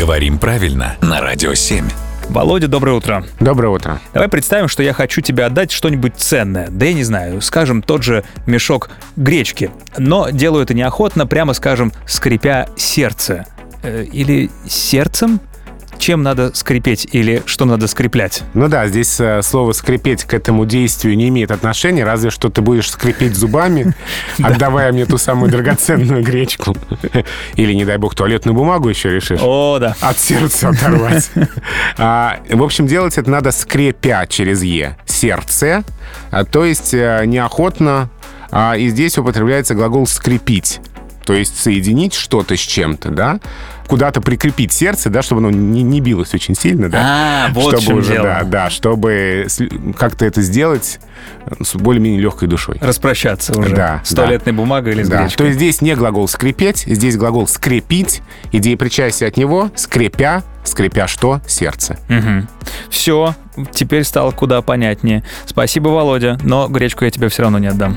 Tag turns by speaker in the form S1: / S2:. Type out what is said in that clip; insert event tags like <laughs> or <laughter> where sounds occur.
S1: Говорим правильно на Радио 7.
S2: Володя, доброе утро.
S3: Доброе утро.
S2: Давай представим, что я хочу тебе отдать что-нибудь ценное. Да я не знаю, скажем, тот же мешок гречки. Но делаю это неохотно, прямо скажем, скрипя сердце. Э, Или сердцем? Чем надо скрипеть или что надо скреплять?
S3: Ну да, здесь э, слово «скрипеть» к этому действию не имеет отношения, разве что ты будешь скрипеть зубами, <laughs> отдавая мне ту самую драгоценную гречку. <laughs> Или, не дай бог, туалетную бумагу еще решишь.
S2: О, да.
S3: От сердца оторвать. <laughs> А, В общем, делать это надо скрепя через «е». Сердце, а, то есть э, неохотно. А, И здесь употребляется глагол «скрепить». То есть соединить что-то с чем-то, да? Куда-то прикрепить сердце, да, чтобы оно не, не билось очень сильно, да?
S2: А, вот
S3: чтобы уже,
S2: дело.
S3: да, да, чтобы как-то это сделать с более-менее легкой душой.
S2: Распрощаться уже.
S3: Да,
S2: С
S3: да.
S2: туалетной бумагой или с
S3: Да, то
S2: гречкой.
S3: есть здесь не глагол скрипеть, здесь глагол скрепить. Идея причастия от него скрепя, скрепя что? Сердце.
S2: Все, теперь стало куда понятнее. Спасибо, Володя, но гречку я тебе все равно не отдам.